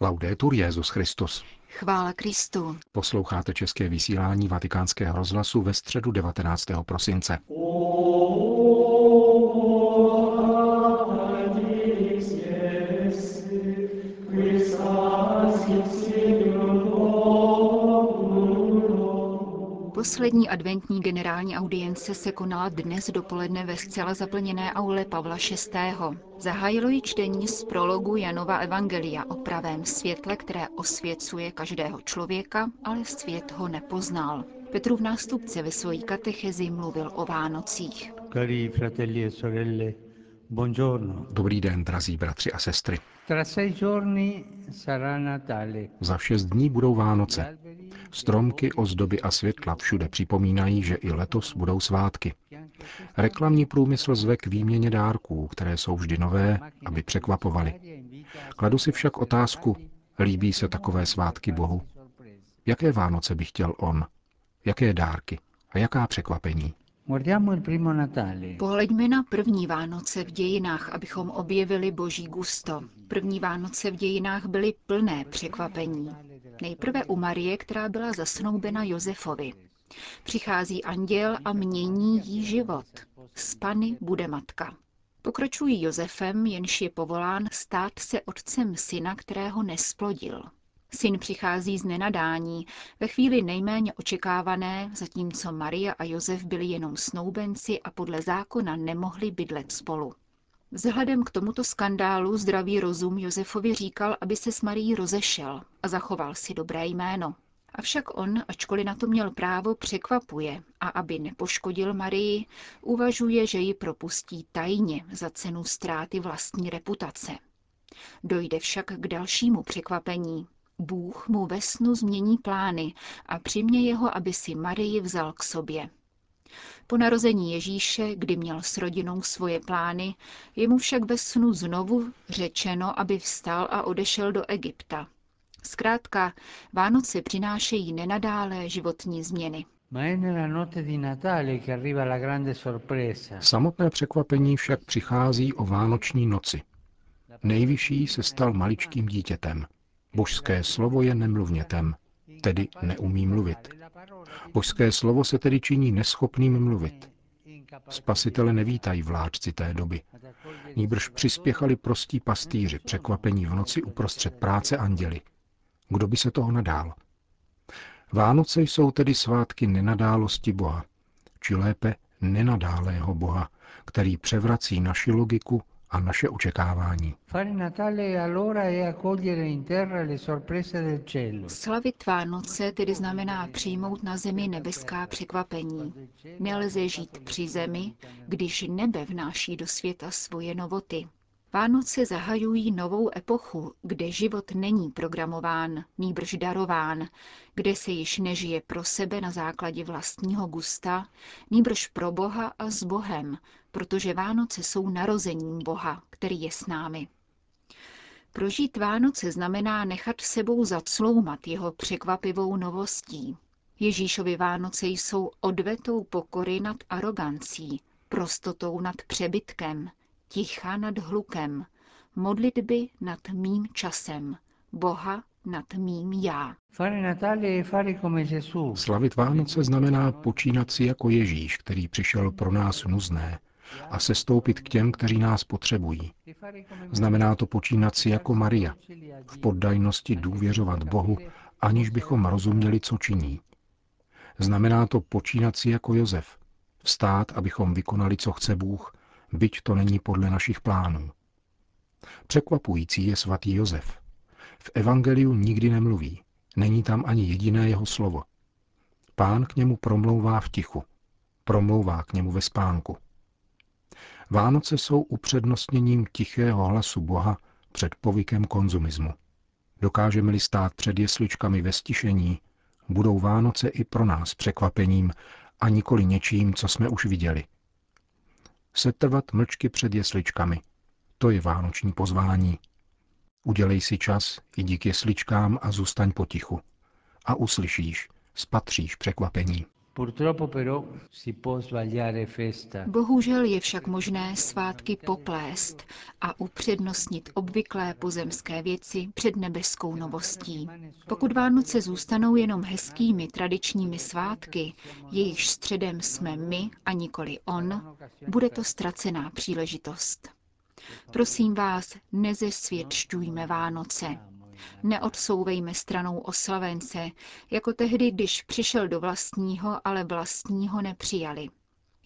Laudetur Jezus Christus. Chvála Kristu. Posloucháte české vysílání Vatikánského rozhlasu ve středu 19. prosince. Poslední adventní generální audience se konala dnes dopoledne ve zcela zaplněné aule Pavla VI. Zahájilo ji čtení z prologu Janova Evangelia o pravém světle, které osvěcuje každého člověka, ale svět ho nepoznal. Petrův nástupce ve svojí katechezi mluvil o Vánocích. Cari fratelli e sorelle, buongiorno. Dobrý den, drazí bratři a sestry. Tra sei giorni sarà Natale. Za šest dní budou Vánoce. Stromky, ozdoby a světla všude připomínají, že i letos budou svátky. Reklamní průmysl zve k výměně dárků, které jsou vždy nové, aby překvapovaly. Kladu si však otázku, líbí se takové svátky Bohu? Jaké Vánoce by chtěl on? Jaké dárky? A jaká překvapení? Pohleďme na první Vánoce v dějinách, abychom objevili boží gusto. První Vánoce v dějinách byly plné překvapení. Nejprve u Marie, která byla zasnoubena Josefovi. Přichází anděl a mění jí život. Z Pany bude matka. Pokračují Josefem, jenž je povolán stát se otcem syna, kterého nesplodil. Syn přichází z nenadání, ve chvíli nejméně očekávané, zatímco Maria a Josef byli jenom snoubenci a podle zákona nemohli bydlet spolu. Vzhledem k tomuto skandálu zdravý rozum Josefovi říkal, aby se s Marií rozešel a zachoval si dobré jméno. Avšak on, ačkoliv na to měl právo, překvapuje a aby nepoškodil Marii, uvažuje, že ji propustí tajně za cenu ztráty vlastní reputace. Dojde však k dalšímu překvapení. Bůh mu ve snu změní plány a přimě jeho, aby si Marii vzal k sobě. Po narození Ježíše, kdy měl s rodinou svoje plány, je mu však ve snu znovu řečeno, aby vstal a odešel do Egypta. Zkrátka, Vánoce přinášejí nenadálé životní změny. Samotné překvapení však přichází o vánoční noci. Nejvyšší se stal maličkým dítětem. Božské slovo je nemluvnětem, tedy neumí mluvit. Božské slovo se tedy činí neschopným mluvit. Spasitele nevítají vládci té doby. Níbrž přispěchali prostí pastýři překvapení v noci uprostřed práce anděli. Kdo by se toho nadál? Vánoce jsou tedy svátky nenadálosti Boha, či lépe nenadálého Boha, který převrací naši logiku a naše očekávání. Fare Natale allora è accogliere in terra le sorprese del cielo. Slavit Vánoce tedy znamená přijmout na zemi nebeská překvapení. Nelze žít při zemi, když nebe vnáší do světa svoje novoty. Vánoce zahajují novou epochu, kde život není programován, nýbrž darován, kde se již nežije pro sebe na základě vlastního gusta, nýbrž pro Boha a s Bohem, protože Vánoce jsou narozením Boha, který je s námi. Prožít Vánoce znamená nechat sebou zacloumat jeho překvapivou novostí. Ježíšovi Vánoce jsou odvetou pokory nad arogancí, prostotou nad přebytkem, ticha nad hlukem, modlitby nad mým časem, Boha nad mým já. Fare Natale è fare come Gesù. Slavit Vánoce znamená počínat si jako Ježíš, který přišel pro nás nuzné a sestoupit k těm, kteří nás potřebují. Znamená to počínat si jako Maria, v poddajnosti důvěřovat Bohu, aniž bychom rozuměli, co činí. Znamená to počínat si jako Josef, vstát, abychom vykonali, co chce Bůh, byť to není podle našich plánů. Překvapující je svatý Josef. V evangeliu nikdy nemluví, není tam ani jediné jeho slovo. Pán k němu promlouvá v tichu, promlouvá k němu ve spánku. Vánoce jsou upřednostněním tichého hlasu Boha před povykem konzumismu. Dokážeme-li stát před jesličkami ve stišení, budou Vánoce i pro nás překvapením a nikoli něčím, co jsme už viděli. Setrvat mlčky před jesličkami. To je vánoční pozvání. Udělej si čas, jdi k jesličkám a zůstaň potichu. A uslyšíš, spatříš překvapení. Bohužel je však možné svátky poplést a upřednostnit obvyklé pozemské věci před nebeskou novostí. Pokud Vánoce zůstanou jenom hezkými tradičními svátky, jejichž středem jsme my a nikoli on, bude to ztracená příležitost. Prosím vás, nezesvědčujme Vánoce. Neodsouvejme stranou oslavence, jako tehdy, když přišel do vlastního, ale vlastního nepřijali.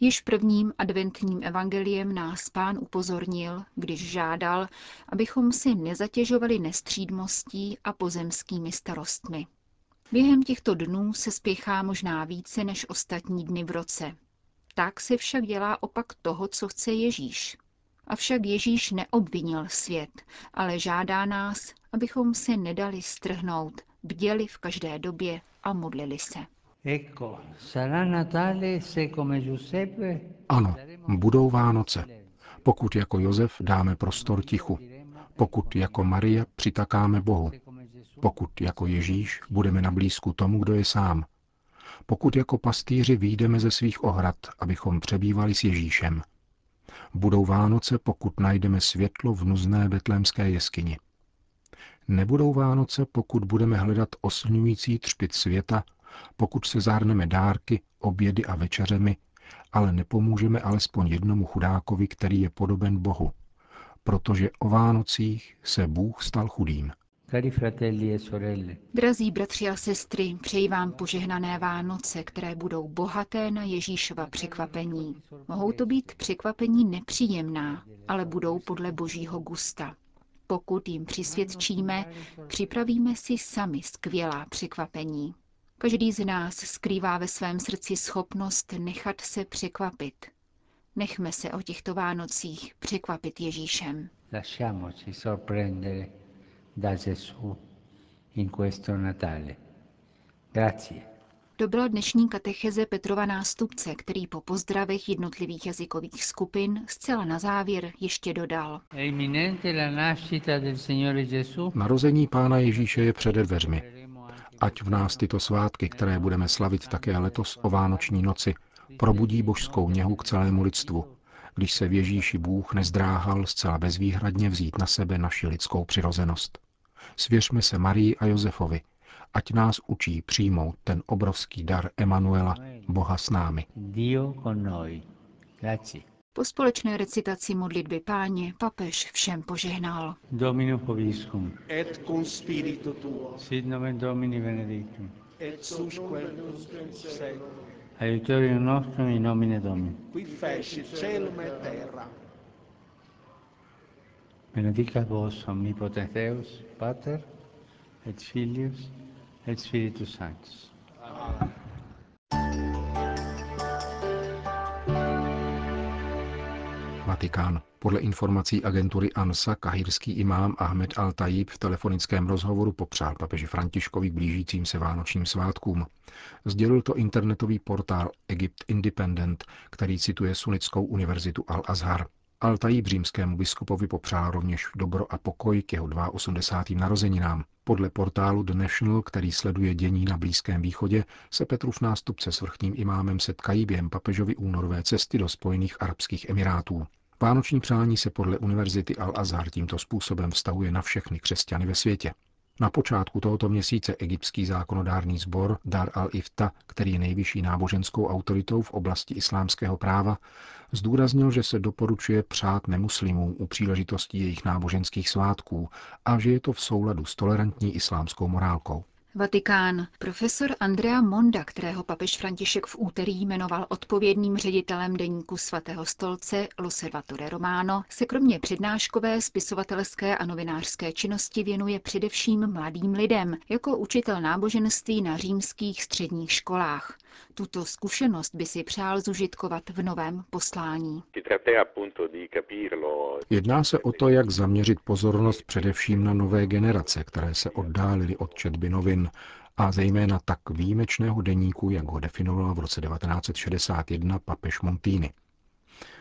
Již prvním adventním evangeliem nás pán upozornil, když žádal, abychom si nezatěžovali nestřídmostí a pozemskými starostmi. Během těchto dnů se spěchá možná více než ostatní dny v roce. Tak se však dělá opak toho, co chce Ježíš. Avšak Ježíš neobvinil svět, ale žádá nás, abychom se nedali strhnout, bděli v každé době a modlili se. Ano, budou Vánoce. Pokud jako Josef dáme prostor tichu, pokud jako Maria přitakáme Bohu, pokud jako Ježíš budeme na blízku tomu, kdo je sám, pokud jako pastýři výjdeme ze svých ohrad, abychom přebývali s Ježíšem. Budou Vánoce, pokud najdeme světlo v nuzné betlémské jeskyni. Nebudou Vánoce, pokud budeme hledat oslňující třpit světa, pokud se zahrneme dárky, obědy a večeřemi, ale nepomůžeme alespoň jednomu chudákovi, který je podoben Bohu, protože o Vánocích se Bůh stal chudým. E Drazí bratři a sestry, přeji vám požehnané Vánoce, které budou bohaté na Ježíšova překvapení. Mohou to být překvapení nepříjemná, ale budou podle božího gusta. Pokud jim přisvědčíme, připravíme si sami skvělá překvapení. Každý z nás skrývá ve svém srdci schopnost nechat se překvapit. Nechme se o těchto Vánocích překvapit Ježíšem. Lasciamoci sorprendere da Gesù in questo Natale. Grazie. To byla dnešní katecheze Petrova nástupce, který po pozdravech jednotlivých jazykových skupin zcela na závěr ještě dodal. Narození Pána Ježíše je přede dveřmi. Ať v nás tyto svátky, které budeme slavit také letos o Vánoční noci, probudí božskou něhu k celému lidstvu, když se v Ježíši Bůh nezdráhal zcela bezvýhradně vzít na sebe naši lidskou přirozenost. Svěřme se Marii a Josefovi, ať nás učí přijmout ten obrovský dar Emanuela, Boha s námi. Po společné recitaci modlitby páně papež všem požehnal. Domino poviscum. Et cum spiritu tuo. Sit nomen Domini benedictum. Et susque Aiutorium nostrum in nomine Domini. Qui feci celum et terra. Benedicat vos omnipotens Deus, Pater, et Filius, et Spiritus Sanctus. Amen. Vatikán. Podle informací agentury ANSA kahirský imám Ahmed al-Tajib v telefonickém rozhovoru popřál papeži Františkovi k blížícím se vánočním svátkům. Sdělil to internetový portál Egypt Independent, který cituje sunickou univerzitu Al-Azhar. Altají římskému biskupovi popřál rovněž dobro a pokoj k jeho 82. narozeninám. Podle portálu The National, který sleduje dění na Blízkém východě, se Petrův nástupce s vrchním imámem setkají během papežovy únorové cesty do Spojených Arabských Emirátů. Vánoční přání se podle Univerzity Al-Azhar tímto způsobem vztahuje na všechny křesťany ve světě. Na počátku tohoto měsíce egyptský zákonodárný sbor Dar al-Ifta, který je nejvyšší náboženskou autoritou v oblasti islámského práva, zdůraznil, že se doporučuje přát nemuslimům u příležitosti jejich náboženských svátků a že je to v souladu s tolerantní islámskou morálkou. Vatikán. Profesor Andrea Monda, kterého papež František v úterý jmenoval odpovědným ředitelem deníku svatého stolce Loservatore Romano, se kromě přednáškové, spisovatelské a novinářské činnosti věnuje především mladým lidem, jako učitel náboženství na římských středních školách. Tuto zkušenost by si přál zužitkovat v novém poslání. Jedná se o to, jak zaměřit pozornost především na nové generace, které se oddálily od četby novin a zejména tak výjimečného deníku, jak ho definoval v roce 1961 papež Montini.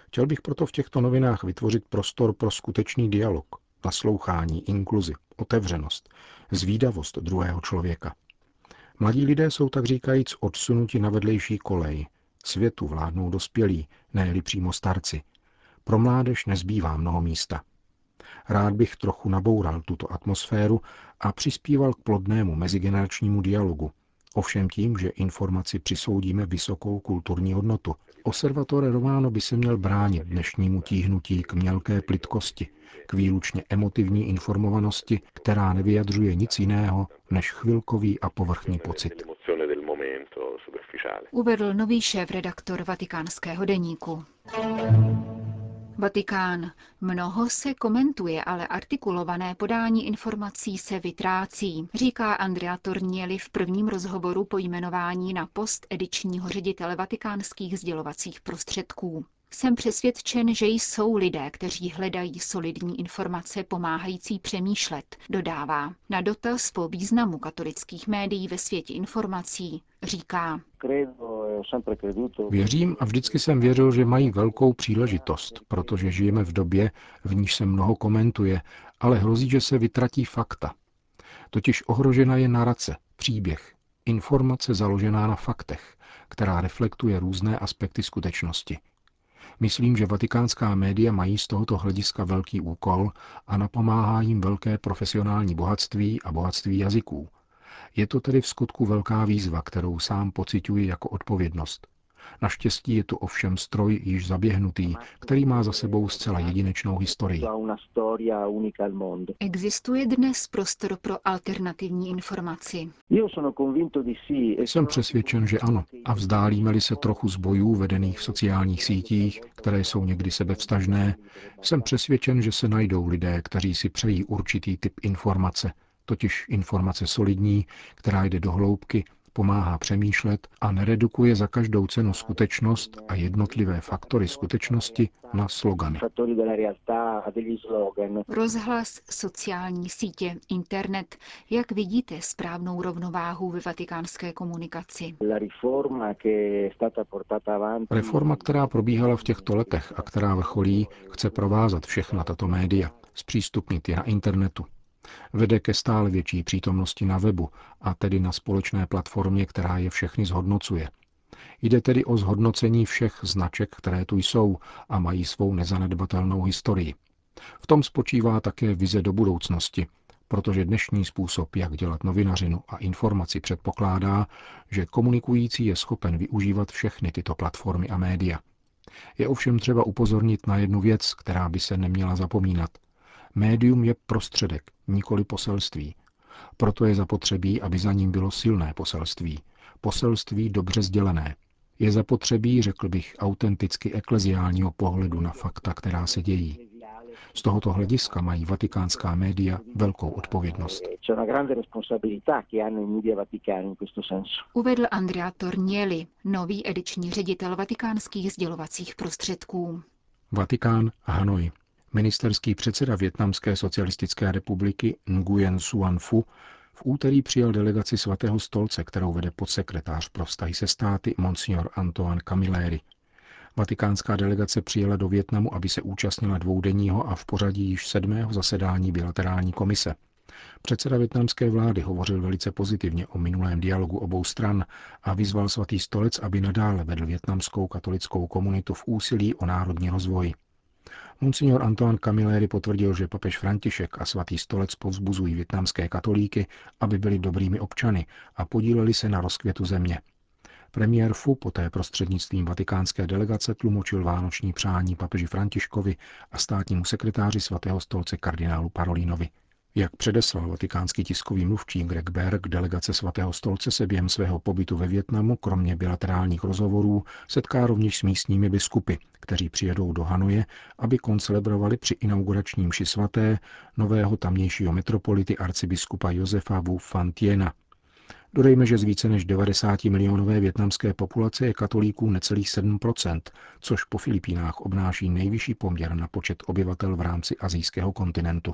Chtěl bych proto v těchto novinách vytvořit prostor pro skutečný dialog, naslouchání, inkluzi, otevřenost, zvídavost druhého člověka. Mladí lidé jsou tak říkajíc odsunuti na vedlejší kolej. Světu vládnou dospělí, ne přímo starci. Pro mládež nezbývá mnoho místa. Rád bych trochu naboural tuto atmosféru a přispíval k plodnému mezigeneračnímu dialogu, ovšem tím, že informaci přisoudíme vysokou kulturní hodnotu. Observatore Romano by se měl bránit dnešnímu tíhnutí k mělké plitkosti, k výlučně emotivní informovanosti, která nevyjadřuje nic jiného než chvilkový a povrchní pocit. Uvedl nový šéf redaktor vatikánského deníku. Vatikán. Mnoho se komentuje, ale artikulované podání informací se vytrácí, říká Andrea Tornieli v prvním rozhovoru po jmenování na post edičního ředitele vatikánských sdělovacích prostředků. Jsem přesvědčen, že jsou lidé, kteří hledají solidní informace pomáhající přemýšlet, dodává. Na dotaz po významu katolických médií ve světě informací říká. Věřím a vždycky jsem věřil, že mají velkou příležitost, protože žijeme v době, v níž se mnoho komentuje, ale hrozí, že se vytratí fakta. Totiž ohrožena je narace, příběh, informace založená na faktech, která reflektuje různé aspekty skutečnosti. Myslím, že vatikánská média mají z tohoto hlediska velký úkol a napomáhá jim velké profesionální bohatství a bohatství jazyků. Je to tedy v skutku velká výzva, kterou sám pocituji jako odpovědnost. Naštěstí je tu ovšem stroj již zaběhnutý, který má za sebou zcela jedinečnou historii. Existuje dnes prostor pro alternativní informaci? Jsem přesvědčen, že ano. A vzdálíme-li se trochu z bojů vedených v sociálních sítích, které jsou někdy sebevstažné, jsem přesvědčen, že se najdou lidé, kteří si přejí určitý typ informace, totiž informace solidní, která jde do hloubky pomáhá přemýšlet a neredukuje za každou cenu skutečnost a jednotlivé faktory skutečnosti na slogany. Rozhlas, sociální sítě, internet. Jak vidíte správnou rovnováhu ve vatikánské komunikaci? Reforma, která probíhala v těchto letech a která vrcholí, chce provázat všechna tato média, zpřístupnit je na internetu, vede ke stále větší přítomnosti na webu, a tedy na společné platformě, která je všechny zhodnocuje. Jde tedy o zhodnocení všech značek, které tu jsou a mají svou nezanedbatelnou historii. V tom spočívá také vize do budoucnosti, protože dnešní způsob, jak dělat novinařinu a informaci předpokládá, že komunikující je schopen využívat všechny tyto platformy a média. Je ovšem třeba upozornit na jednu věc, která by se neměla zapomínat – Médium je prostředek, nikoli poselství. Proto je zapotřebí, aby za ním bylo silné poselství. Poselství dobře sdělené. Je zapotřebí, řekl bych, autenticky ekleziálního pohledu na fakta, která se dějí. Z tohoto hlediska mají vatikánská média velkou odpovědnost. Uvedl Andrea Tornieli, nový ediční ředitel vatikánských sdělovacích prostředků. Vatikán Hanoi. Ministerský předseda Větnamské socialistické republiky Nguyen Xuan Phu v úterý přijal delegaci svatého stolce, kterou vede podsekretář pro vztahy se státy Monsignor Antoine Camilleri. Vatikánská delegace přijela do Větnamu, aby se účastnila dvoudenního a v pořadí již sedmého zasedání bilaterální komise. Předseda větnamské vlády hovořil velice pozitivně o minulém dialogu obou stran a vyzval svatý stolec, aby nadále vedl větnamskou katolickou komunitu v úsilí o národní rozvoj. Monsignor Antoine Camilleri potvrdil, že papež František a svatý stolec povzbuzují větnamské katolíky, aby byli dobrými občany a podíleli se na rozkvětu země. Premiér Fu poté prostřednictvím vatikánské delegace tlumočil vánoční přání papeži Františkovi a státnímu sekretáři svatého stolce kardinálu Parolínovi. Jak předeslal vatikánský tiskový mluvčí Greg Berg, delegace svatého stolce se během svého pobytu ve Větnamu, kromě bilaterálních rozhovorů, setká rovněž s místními biskupy, kteří přijedou do Hanoje, aby koncelebrovali při inauguračním mši svaté nového tamnějšího metropolity arcibiskupa Josefa Wu Fantiena. Dodejme, že z více než 90 milionové větnamské populace je katolíků necelých 7%, což po Filipínách obnáší nejvyšší poměr na počet obyvatel v rámci azijského kontinentu.